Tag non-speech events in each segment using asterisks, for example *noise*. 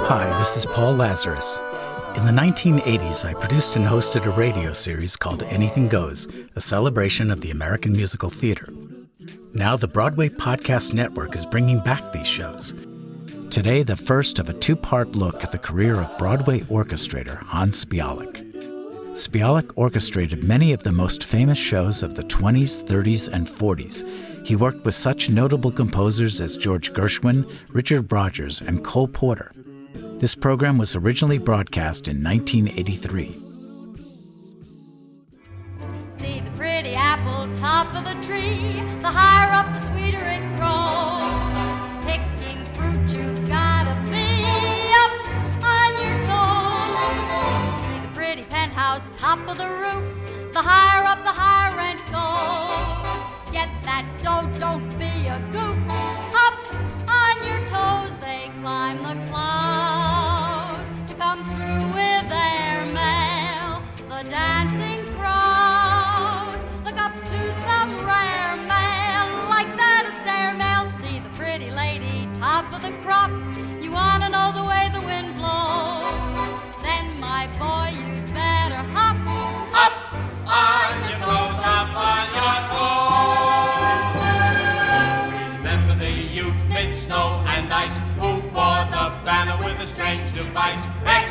Hi, this is Paul Lazarus. In the 1980s, I produced and hosted a radio series called Anything Goes, a celebration of the American musical theater. Now, the Broadway Podcast Network is bringing back these shows. Today, the first of a two part look at the career of Broadway orchestrator Hans Spialek. Spialek orchestrated many of the most famous shows of the 20s, 30s, and 40s. He worked with such notable composers as George Gershwin, Richard Rodgers, and Cole Porter. This program was originally broadcast in 1983. See the pretty apple top of the tree. The higher up, the sweeter it grows. Penthouse top of the roof. The higher up, the higher rent goes. Get that dough, don't be a goof. Up on your toes, they climb the clouds to come through with their mail. The dancing crowds look up to some rare mail like that a stair mail. See the pretty lady top of the crop. You wanna know the way the wind blows? Then my boy,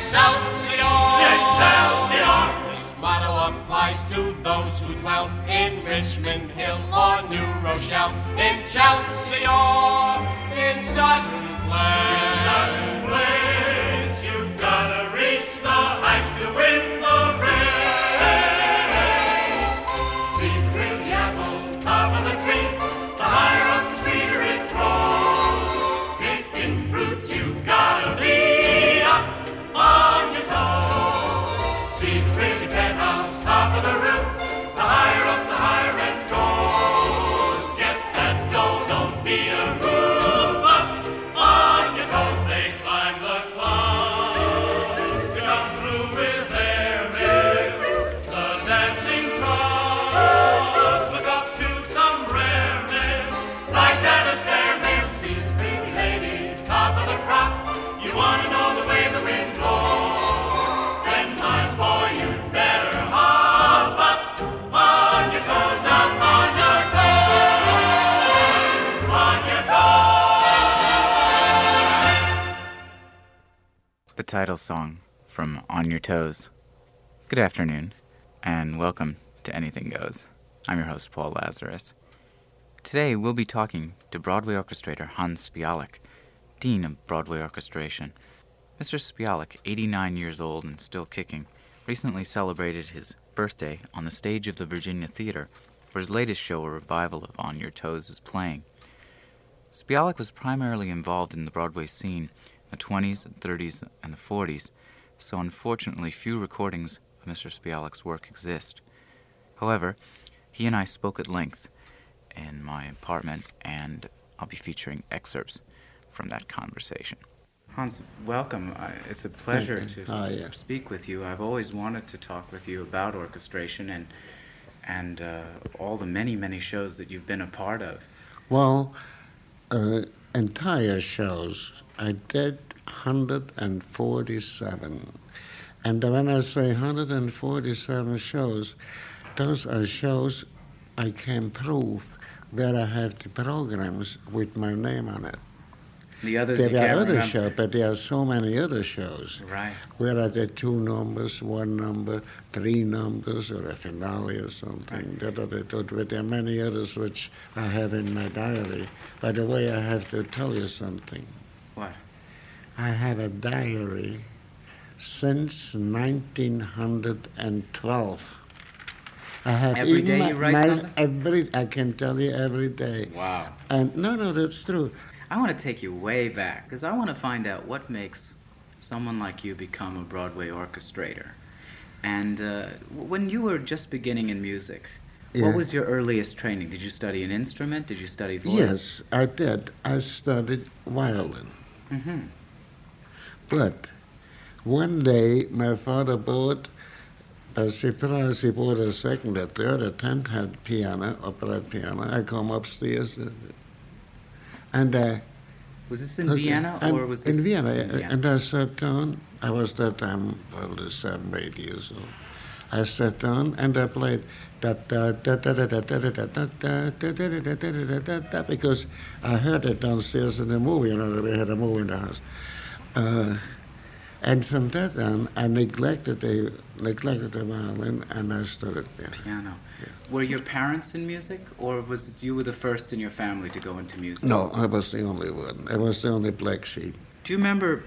Excelsior! Excelsior! This motto applies to those who dwell in Richmond Hill or New Rochelle. In Chelsea or in Sutton Place. In Sutton Place, title song from On Your Toes. Good afternoon, and welcome to Anything Goes. I'm your host, Paul Lazarus. Today, we'll be talking to Broadway orchestrator Hans Spialek, Dean of Broadway Orchestration. Mr. Spialek, 89 years old and still kicking, recently celebrated his birthday on the stage of the Virginia Theater, where his latest show, a revival of On Your Toes, is playing. Spialek was primarily involved in the Broadway scene the 20s, the 30s, and the 40s, so unfortunately few recordings of Mr. Spialek's work exist. However, he and I spoke at length in my apartment, and I'll be featuring excerpts from that conversation. Hans, welcome. Uh, it's a pleasure to Ah, s- yes. speak with you. I've always wanted to talk with you about orchestration and and uh, all the many, many shows that you've been a part of. Well, uh, entire shows. I did 147. And when I say 147 shows, those are shows I can prove where I have the programs with my name on it. The others There are other remember. shows, but there are so many other shows Right. where are did two numbers, one number, three numbers, or a finale or something. That other, that, but there are many others which I have in my diary. By the way, I have to tell you something. What? I have a diary since 1912. I have Every day my- you write my- something? Every, I can tell you every day. Wow. And no, no, that's true. I want to take you way back because I want to find out what makes someone like you become a Broadway orchestrator. And uh, when you were just beginning in music, Yeah. what was your earliest training? Did you study an instrument? Did you study voice? Yes, I did. I studied violin. Mm-hmm. But one day my father bought a surprise. He bought a second, a third, a tenth hand piano, upright piano. I come upstairs, uh, and I. Was this in Okay, Vienna or was this in Vienna? in uh, Vienna? And I sat down. I was that time probably seven, eight years old. I sat down and I played because I heard it downstairs in the movie, you know, they had a movie in the house. And from that on, I neglected the neglected the violin, and I started piano. Piano. Yeah. Were your parents in music, or was it you were the first in your family to go into music? No, I was the only one. I was the only black sheep. Do you remember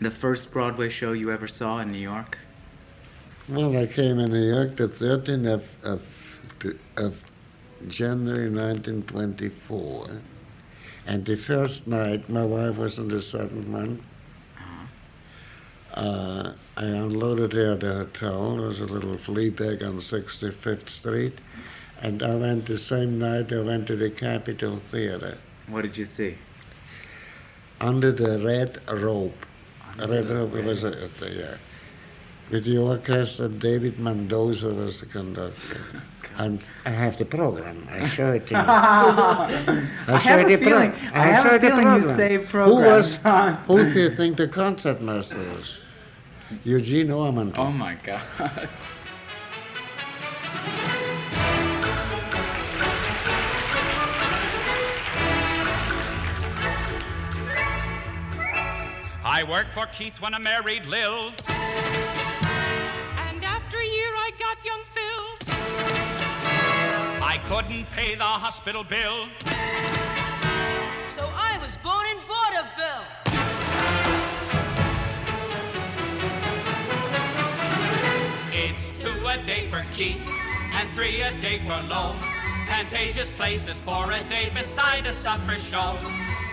the first Broadway show you ever saw in New York? Well, I came in New York the 13th of, of, of January 1924. And the first night, my wife was in the seventh month. Uh, I unloaded her at the hotel. There was a little flea bag on 65th Street. And I went the same night, I went to the Capitol Theater What did you see? under the red rope. Under red rope red- was a, a, yeah. With the orchestra, David Mendoza was the conductor. *laughs* And I have the program. I show it to *laughs* you. I, I show have you a the pro- feeling- I have show a you the feeling you program. Who was? who do you think the concertmaster was? Eugene Ormandy. Oh my God. I worked for Keith when I married Lil. I couldn't pay the hospital bill. So I was born in vaudeville. It's two a day for Keith and three a day for Loew. Pantages plays this for a day beside a supper show.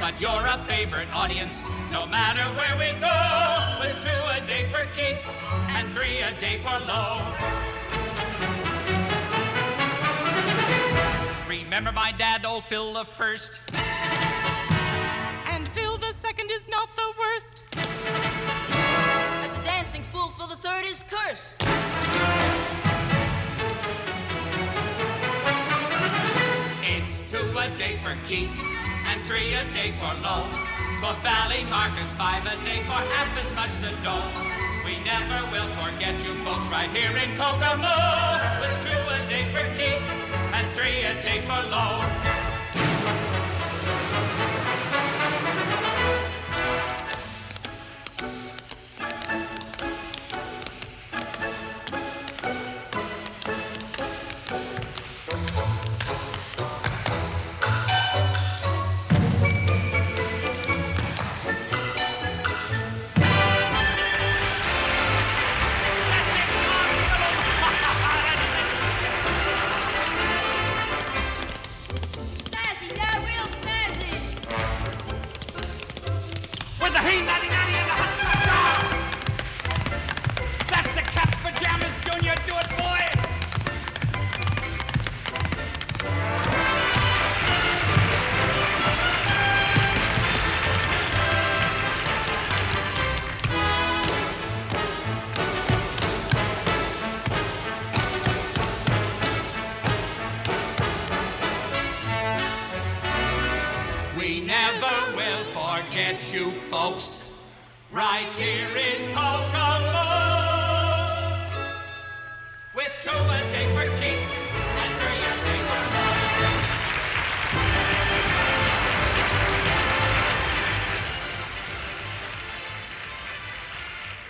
But you're a favorite audience, no matter where we go. With two a day for Keith and three a day for Loew. Remember my dad, old Phil the first. And Phil the second is not the worst. As a dancing fool, Phil the third is cursed. It's two a day for Keith and three a day for Loew. For Fally Markus, five a day for half as much the dough. We never will forget you folks right here in Kokomo. With two a day for Keith and three a day for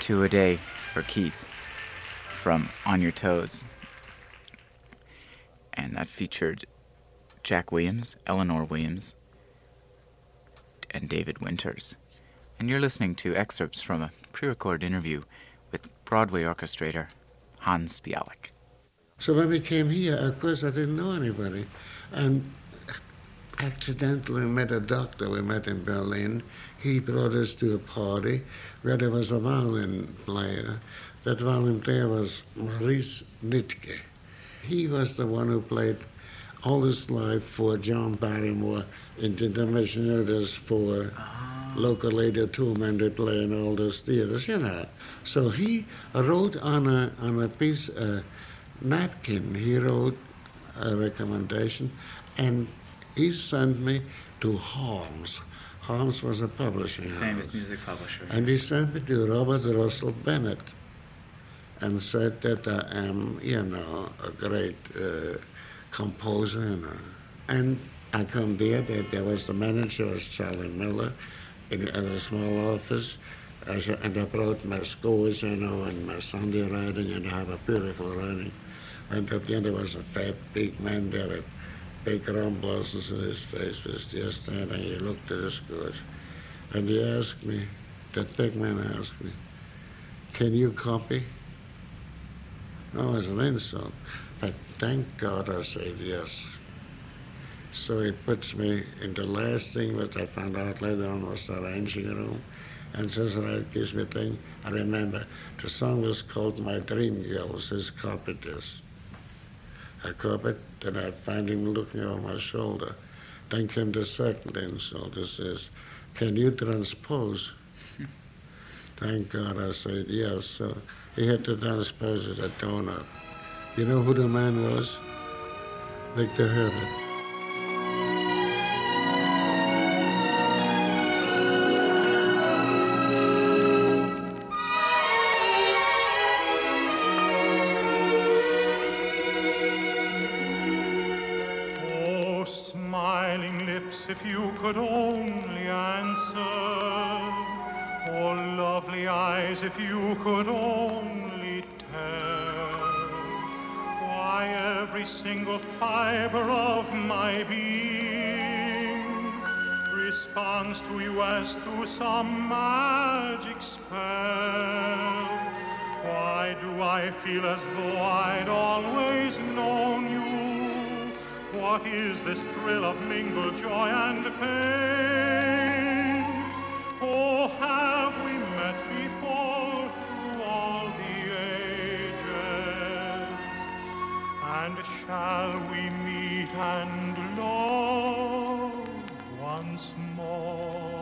Two a day for Keith from On Your Toes. And that featured Jack Williams, Eleanor Williams, and David Winters. And you're listening to excerpts from a pre recorded interview with Broadway orchestrator Hans Spialek. So when we came here, of course, I didn't know anybody. And accidentally met a doctor we met in Berlin. He brought us to a party where there was a violin player. That violin player was Maurice Nitke. He was the one who played all his life for John Barrymore in the Intermissionaries for local radio two men they play in all those theaters, you know. So he wrote on a on a piece uh, napkin, he wrote a recommendation and he sent me to Harms. Harms was a publishing house. Famous music publisher. And he sent me to Robert Russell Bennett and said that I am, you know, a great uh, composer. And I come there, there, there was the manager, was Charlie Miller, in, in a small office. And I brought my scores, you know, and my Sunday writing, and I have a beautiful writing. And at the end, there was a fat, big man there big rum blossoms in his face, was just standing. He looked at the scores. And he asked me, that big man asked me, can you copy? No, it's an insult. But thank God I said yes. So he puts me in the last thing that I found out later on was the arranging room. And says that gives me a thing. I remember the song was called My Dream Girl. Says copy this. I copied, then I find him looking over my shoulder. Then came the second insult. He says, Can you transpose? *laughs* Thank God I said yes. So he had to transpose as a donut. You know who the man was? Victor Herbert. Every single fiber of my being responds to you as to some magic spell. Why do I feel as though I'd always known you? What is this thrill of mingled joy and pain? Oh, have shall we meet and love once more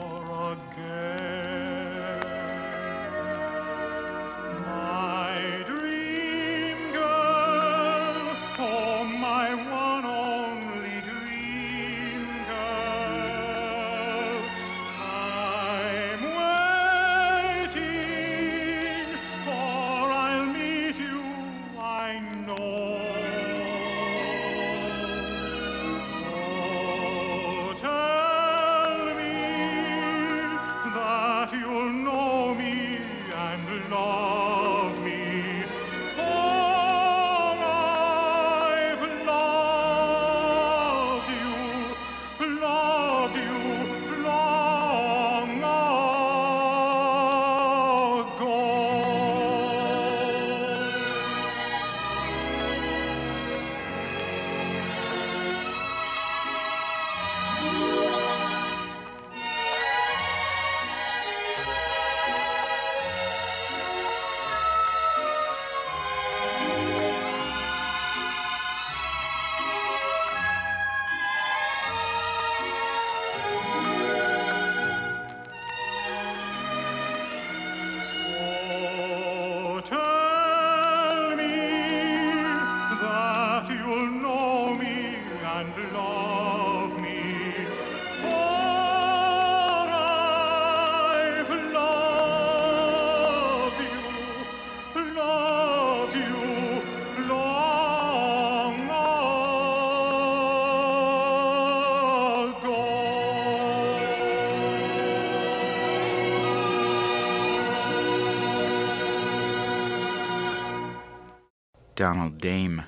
Donald Dame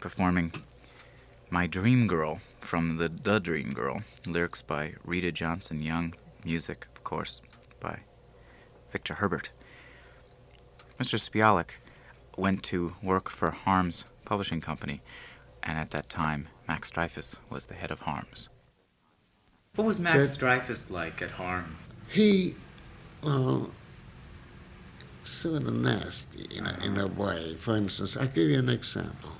performing My Dream Girl from the The Dream Girl, lyrics by Rida Johnson Young, music, of course, by Victor Herbert. Mr. Spialek went to work for Harms Publishing Company, and at that time, Max Dreyfus was the head of Harms. What was Max That- Dreyfus like at Harms? He, well, sort of nasty in a, in a way. For instance, I'll give you an example.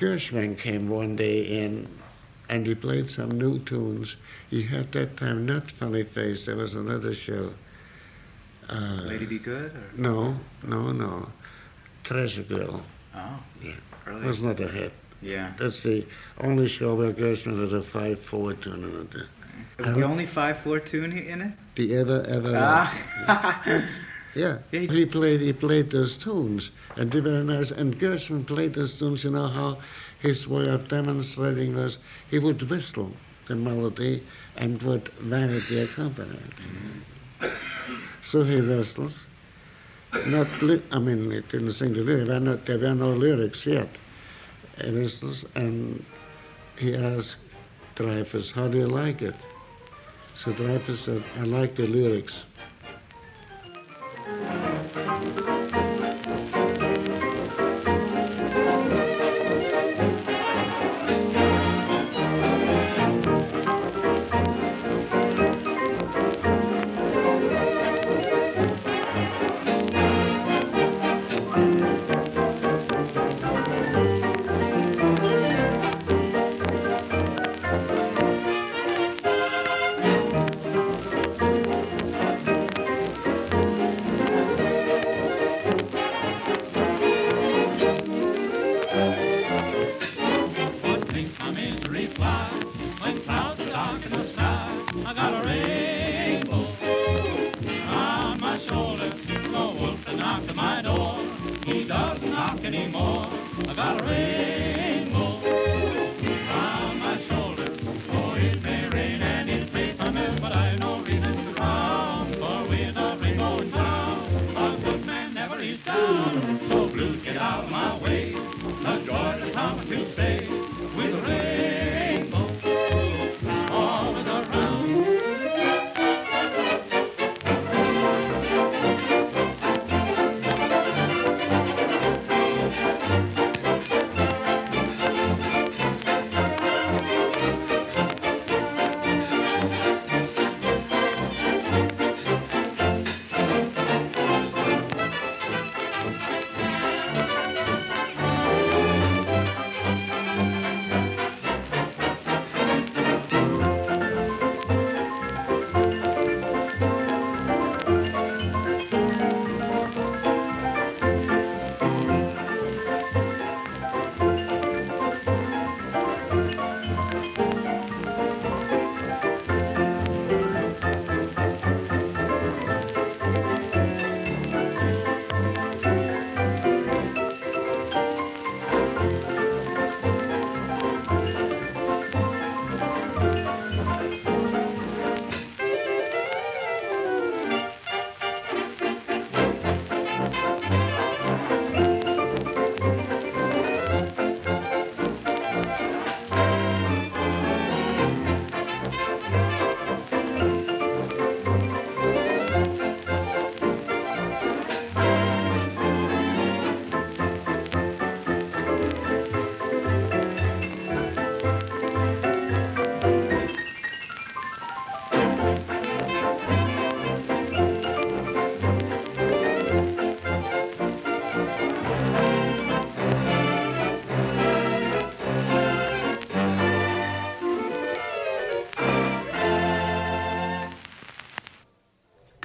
Gershwin came one day in and he played some new tunes. He had that time not Funny Face, there was another show. Uh, Lady Be Good? Or? no, no, no. Treasure Girl. Oh, Yeah. early. Was not a hit. Yeah. That's the only show where Gershwin had a 5 4 tune in it. It was the only 5 4 tune in it? The ever, ever. Ah. *laughs* Yeah, he- he played he played those tunes, and they were nice. And Gershwin played those tunes. You know how his way of demonstrating was he would whistle the melody and would vanity accompany it. Mm-hmm. So he whistles. Not, li- I mean, he didn't sing the lyrics. There were, not, there were no lyrics yet. He whistles, and he asked Dreyfus, "How do you like it?" So Dreyfus said, "I like the lyrics."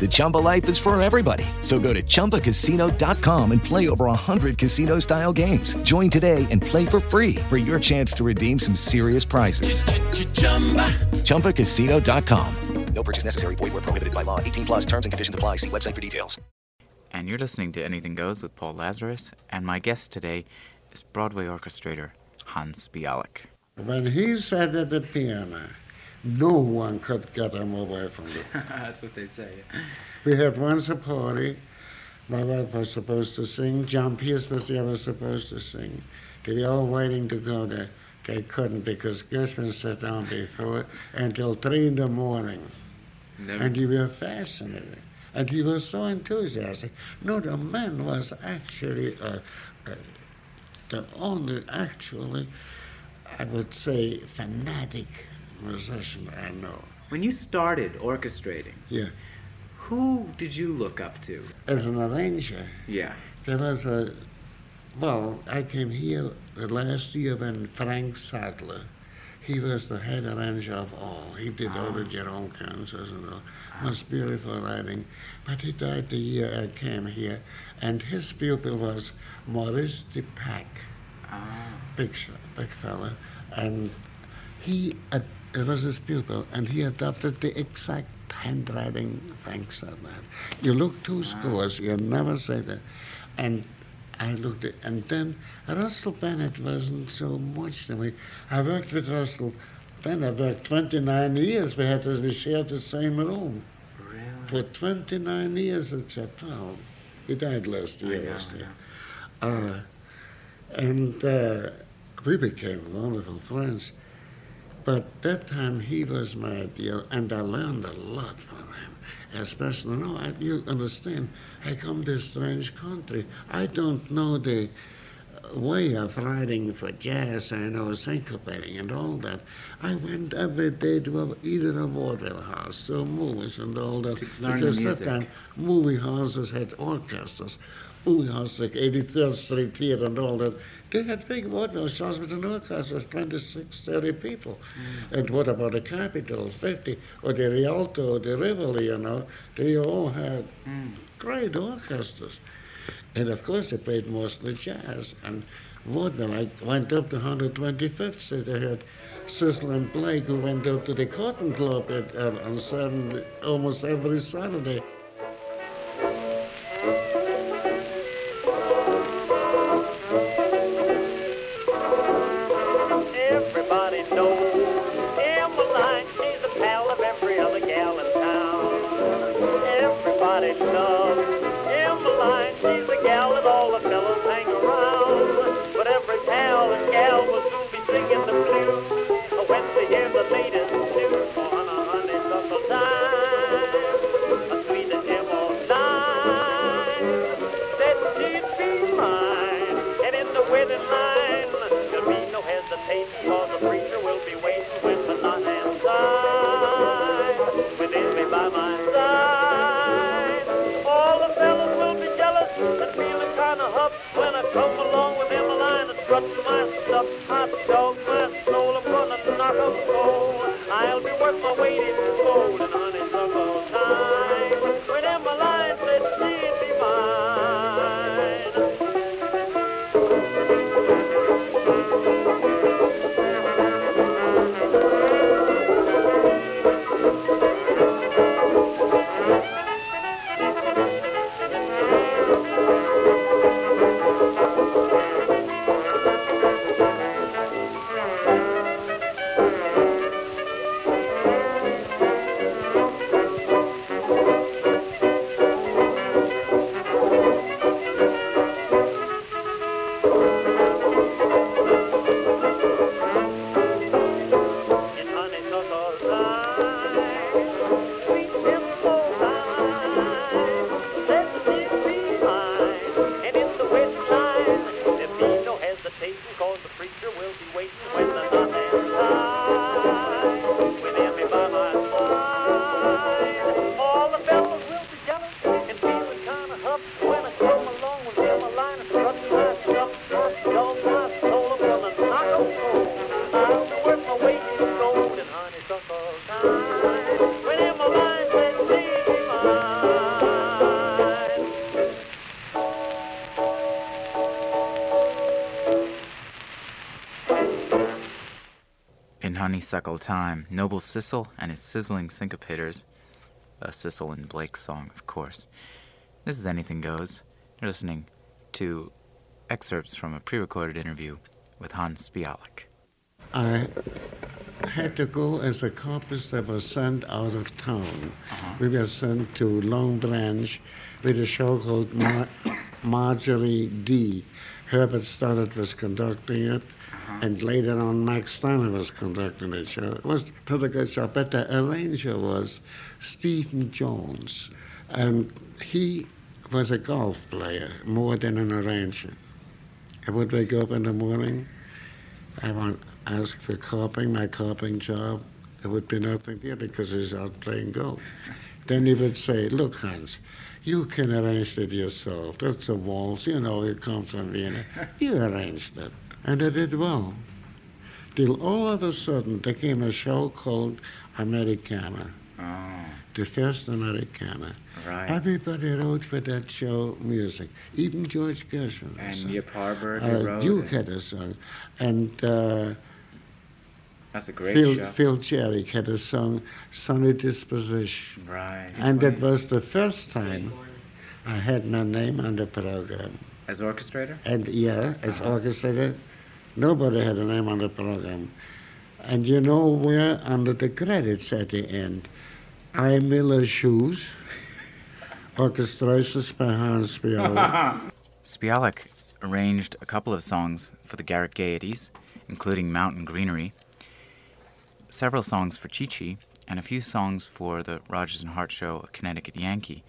The Chumba life is for everybody. So go to ChumbaCasino.com and play over 100 casino-style games. Join today and play for free for your chance to redeem some serious prizes. Chumba. ChumbaCasino.com. No purchase necessary. Void were prohibited by law. 18 plus terms and conditions apply. See website for details. And you're listening to Anything Goes with Paul Lazarus, and my guest today is Broadway orchestrator Hans Spialek. When he sat at the piano, no one could get him away from it. *laughs* That's what they say. We had once a party. My wife was supposed to sing. John Pierce was the other supposed to sing. They were all waiting to go there. They couldn't because Gershwin sat down before until three in the morning. Never- And he was fascinated. And he was so enthusiastic. No, the man was actually uh, uh, the only, actually, I would say, fanatic musician I know. When you started orchestrating, Yeah. who did you look up to? As an arranger, Yeah. there was a, well, I came here the last year when Frank Saddler, he was the head arranger of all. He did all the ah. Jerome concerts and all. Most beautiful writing. But he died the year I came here. And his pupil was Maurice de Packh, ah. big, big fella. And he, ad- was his pupil, and he adopted the exact handwriting Frank Saddler had. You look two scores, you never say that. And I looked at, and then Russell Bennett wasn't so much to me. I worked with Russell Bennett, I worked 29 years. We had we shared the same room. For 29 years at Chappell. He died last year, last year. Uh, and uh, we became wonderful friends. But that time he was my ideal, and I learned a lot from him. Especially, no, I, you understand, I come to a strange country. I don't know the uh, way of writing for jazz, I know syncopating and all that. I went every day to either a vaudeville house, to movies and all that. To learn the because music. that time movie houses had orchestras. Movie houses like 83rd Street Theater and all that. They had big with an orchestra of 26, 30 people. And what about the Capitol, 50, or the Rialto, or the Rivoli, you know? They all had great orchestras. And of course, they played mostly jazz. And vaudeville, I went up to 125th Street. They had Sissle and Blake who went up to the Cotton Club at, uh, on Saturday, almost every Saturday. Honeysuckle Time, Noble Sissle and his sizzling syncopators, a Sissle and Blake song, of course. This is Anything Goes. You're listening to excerpts from a pre recorded interview with Hans Spialek. I had to go as a corpus that was sent out of town. Uh-huh. We were sent to Long Branch with a show called Mar- *coughs* Marjorie D. Herbert Stothart was conducting it, Uh-huh. and later on Max Steiner was conducting the show. It was a good show, but the arranger was Stephen Jones, and he was a golf player more than an arranger. I would wake up in the morning, I want ask for copying, my copying job. There would be nothing there because he's out playing golf. Then he would say, Look, Hans, you can arrange it yourself. That's a waltz. You know, it comes from Vienna. You arranged it. And I did well. Till all of a sudden there came a show called Americana. Oh, The first Americana. right. Everybody wrote for that show music, even George Gershwin. And Mia Parberg uh, wrote. Duke had a song. And uh, That's a great Phil, show. Phil Charig had a song, Sunny Disposish. Right. And it was the first time I had my name on the program. As orchestrator? And yeah, as Uh-huh. orchestrated, nobody had a name on the program. And you know where under the credits at the end? I Miller Shoes, *laughs* orchestrations by Hans Spielberg. *laughs* Spialek arranged a couple of songs for the Garrick Gaieties, including Mountain Greenery, several songs for Chee-Chee, and a few songs for the Rodgers and Hart show A Connecticut Yankee.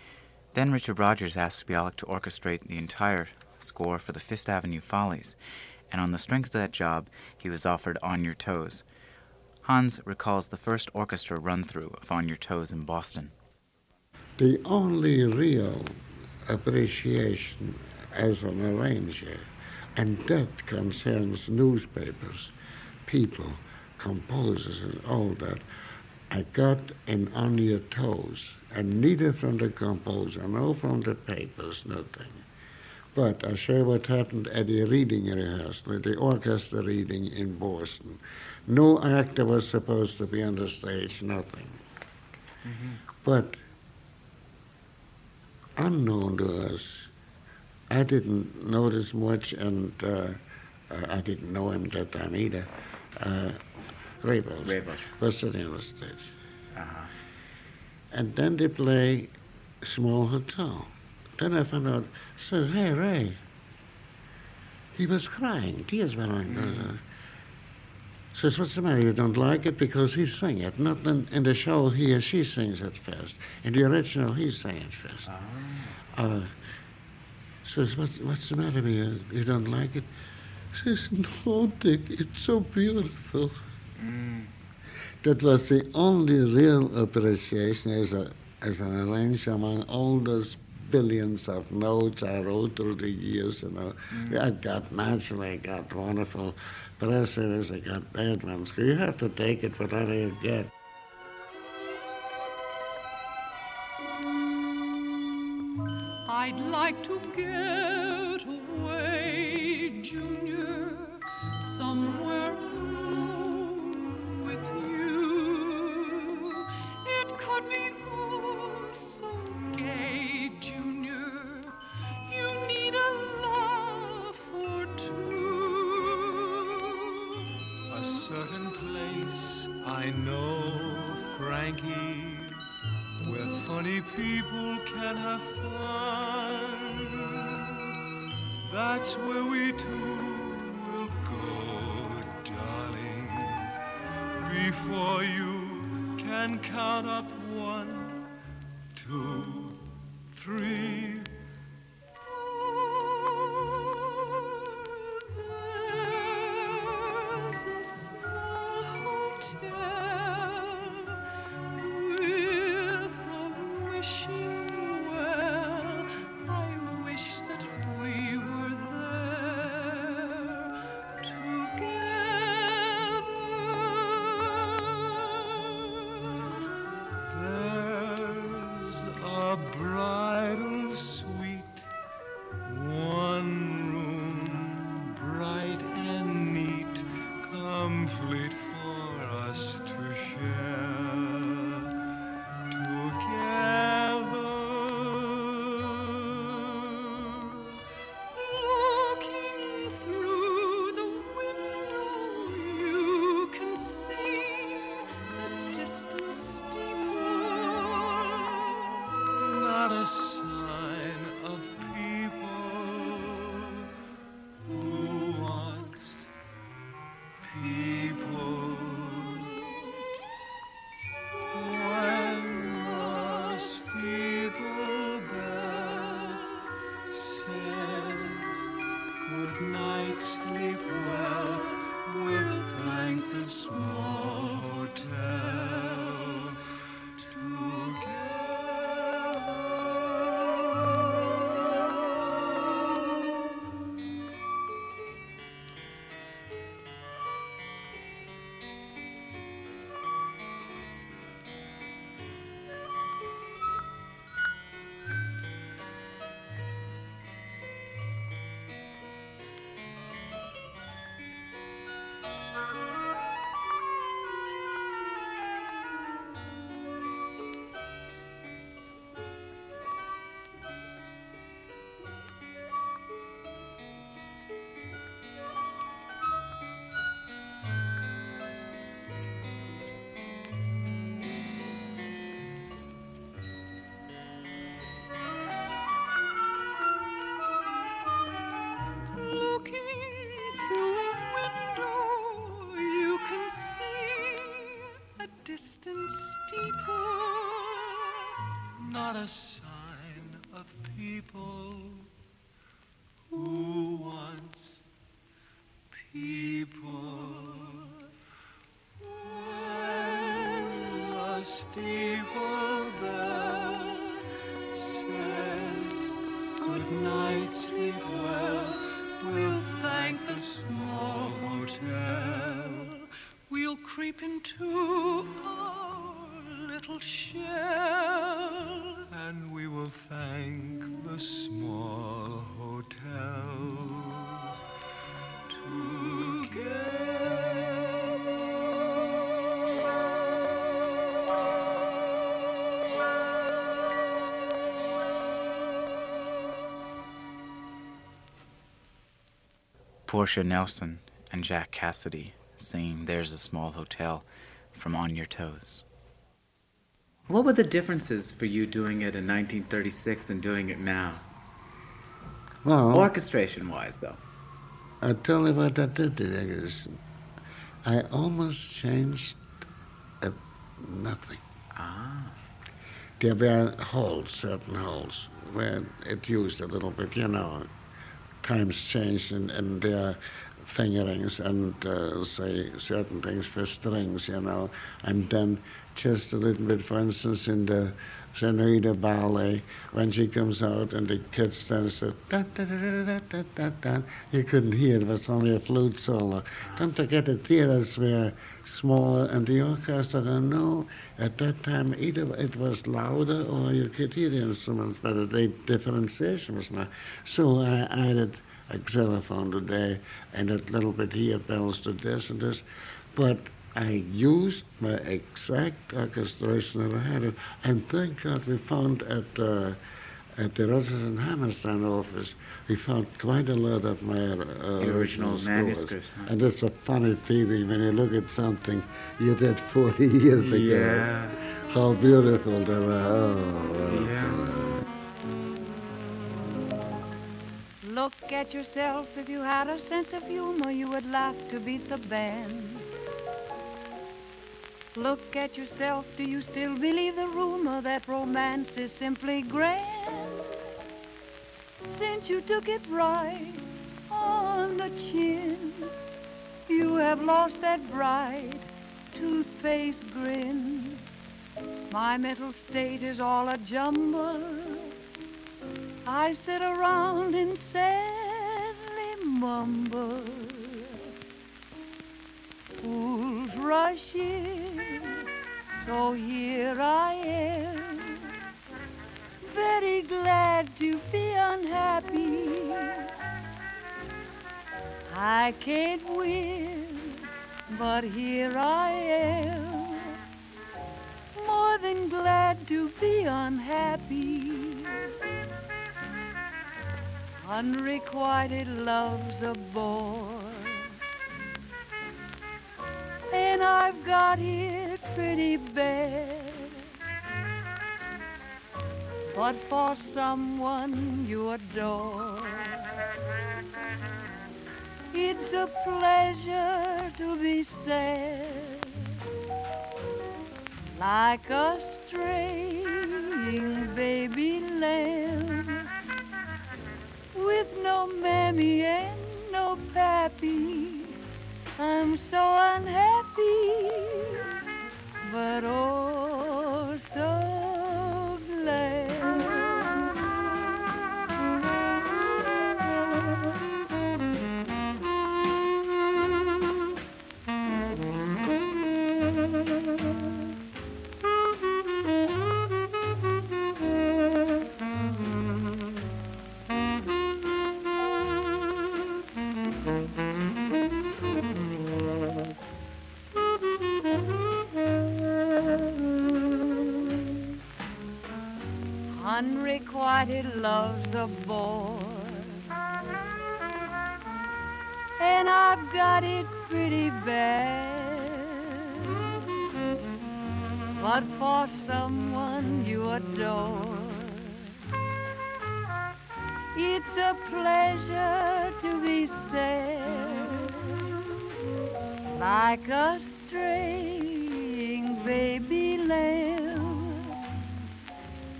Then Richard Rodgers asked Spialek to orchestrate the entire score for the Fifth Avenue Follies, and on the strength of that job, he was offered On Your Toes. Hans recalls the first orchestra run through of On Your Toes in Boston. the only real appreciation as an arranger, and that concerns newspapers, people, composers, and all that. I got in on your toes, and neither from the composer nor from the papers, nothing. But I show what happened at the reading rehearsal, the orchestra reading in Boston. No actor was supposed to be on the stage, nothing. But unknown to us, I didn't notice much, and uh, uh, I didn't know him that time either. Uh, Rebels Rebels. was sitting on the stage. Uh-huh. And then they play Small Hotel. Then I found out, says, hey, Ray. He was crying, tears were running down. his eyes. Mm-hmm. Says, what's the matter? You don't like it? Because he sang it. Not in, in the show, he or she sings it first. In the original, he sang it first. Ah. Uh, says, what, what's the matter with you? You don't like it? Says, no, Dick, it's so beautiful. Mm. That was the only real appreciation as, a, as an arranger among all those billions of notes I wrote through the years, you know. Mm. I got naturally, I got wonderful precedents, I got bad ones. You have to take it whatever you get. I'd like to get Where we two will go, darling, before you can count up Portia Nelson and Jack Cassidy singing There's a Small Hotel from On Your Toes. What were the differences for you doing it in 1936 and doing it now? Well, Orchestration wise, though. I tell you what I did today is I almost changed uh, nothing. Ah. There were holes, certain holes, where it used a little bit, you know. Times changed in, in their fingerings and uh, say certain things for strings, you know. And then just a little bit, for instance, in the Senorita Ballet, when she comes out and the kids dance da, da, da, da. you couldn't hear it, it was only a flute solo. Don't forget the theaters were smaller and the orchestra, no, at that time either it was louder or you could hear the instruments but the differentiation was not. So I added a xylophone today and a little bit here, bells to this and this, but I used my exact orchestration that I had, and thank God we found at uh, at the Rodgers and Hammerstein office, we found quite a lot of my uh, The original scores. manuscripts, huh? And it's a funny feeling when you look at something you did 40 *laughs* years ago. Yeah. How beautiful they were. Oh, what a Look at yourself. If you had a sense of humor, you would laugh to beat the band. Look at yourself. Do you still believe the rumor that romance is simply grand? Since you took it right on the chin, you have lost that bright toothpaste grin. My mental state is all a jumble. I sit around and sadly mumble. Fools rush in, so here I am, very glad to be unhappy. I can't win, but here I am, more than glad to be unhappy. Unrequited love's a bore. I've got it pretty bad. But for someone you adore, it's a pleasure to be sad. Like a straying baby lamb with no mammy and no pappy. I'm so unhappy, but oh I've got it pretty bad. But for someone you adore, it's a pleasure to be sad. Like a straying baby lamb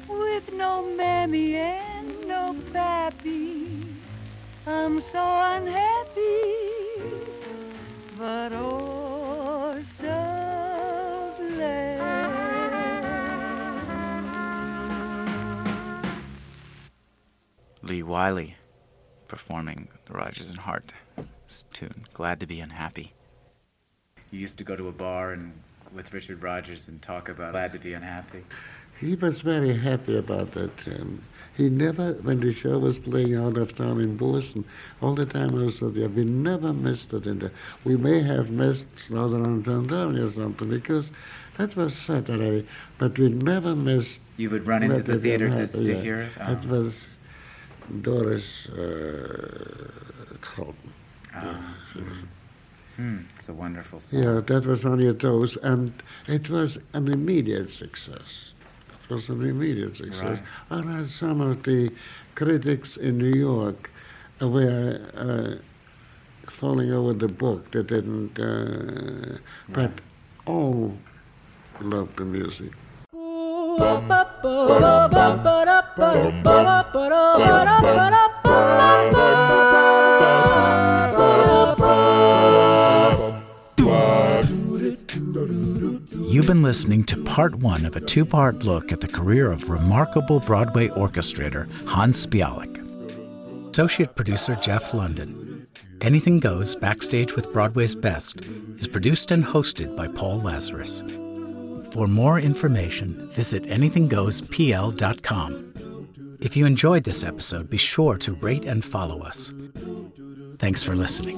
with no mammy and no pappy. I'm so unhappy. Lee Wiley performing the Rodgers and Hart tune, Glad to be Unhappy. You used to go to a bar and with Richard Rodgers and talk about Glad to be Unhappy. He was very happy about that tune. He never, when the show was playing out of town in Boston, all the time I was there, we never missed it. In the, we may have missed Southern California or something because that was Saturday, but we never missed. You would run into the It theater to, to yeah. hear it? It Oh. was Doris uh, Colton. Ah. Hmm, it's a wonderful song. Yeah, that was on your toes, and it was an immediate success. It was an immediate success. And uh, some of the critics in New York were uh, falling over the book. They didn't, uh, but all loved the music. You've been listening to part one of a two part look at the career of remarkable Broadway orchestrator Hans Spialek. Associate producer Jeff London. Anything Goes Backstage with Broadway's Best is produced and hosted by Paul Lazarus. For more information, visit anythinggoespl.com. If you enjoyed this episode, be sure to rate and follow us. Thanks for listening.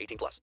18 plus.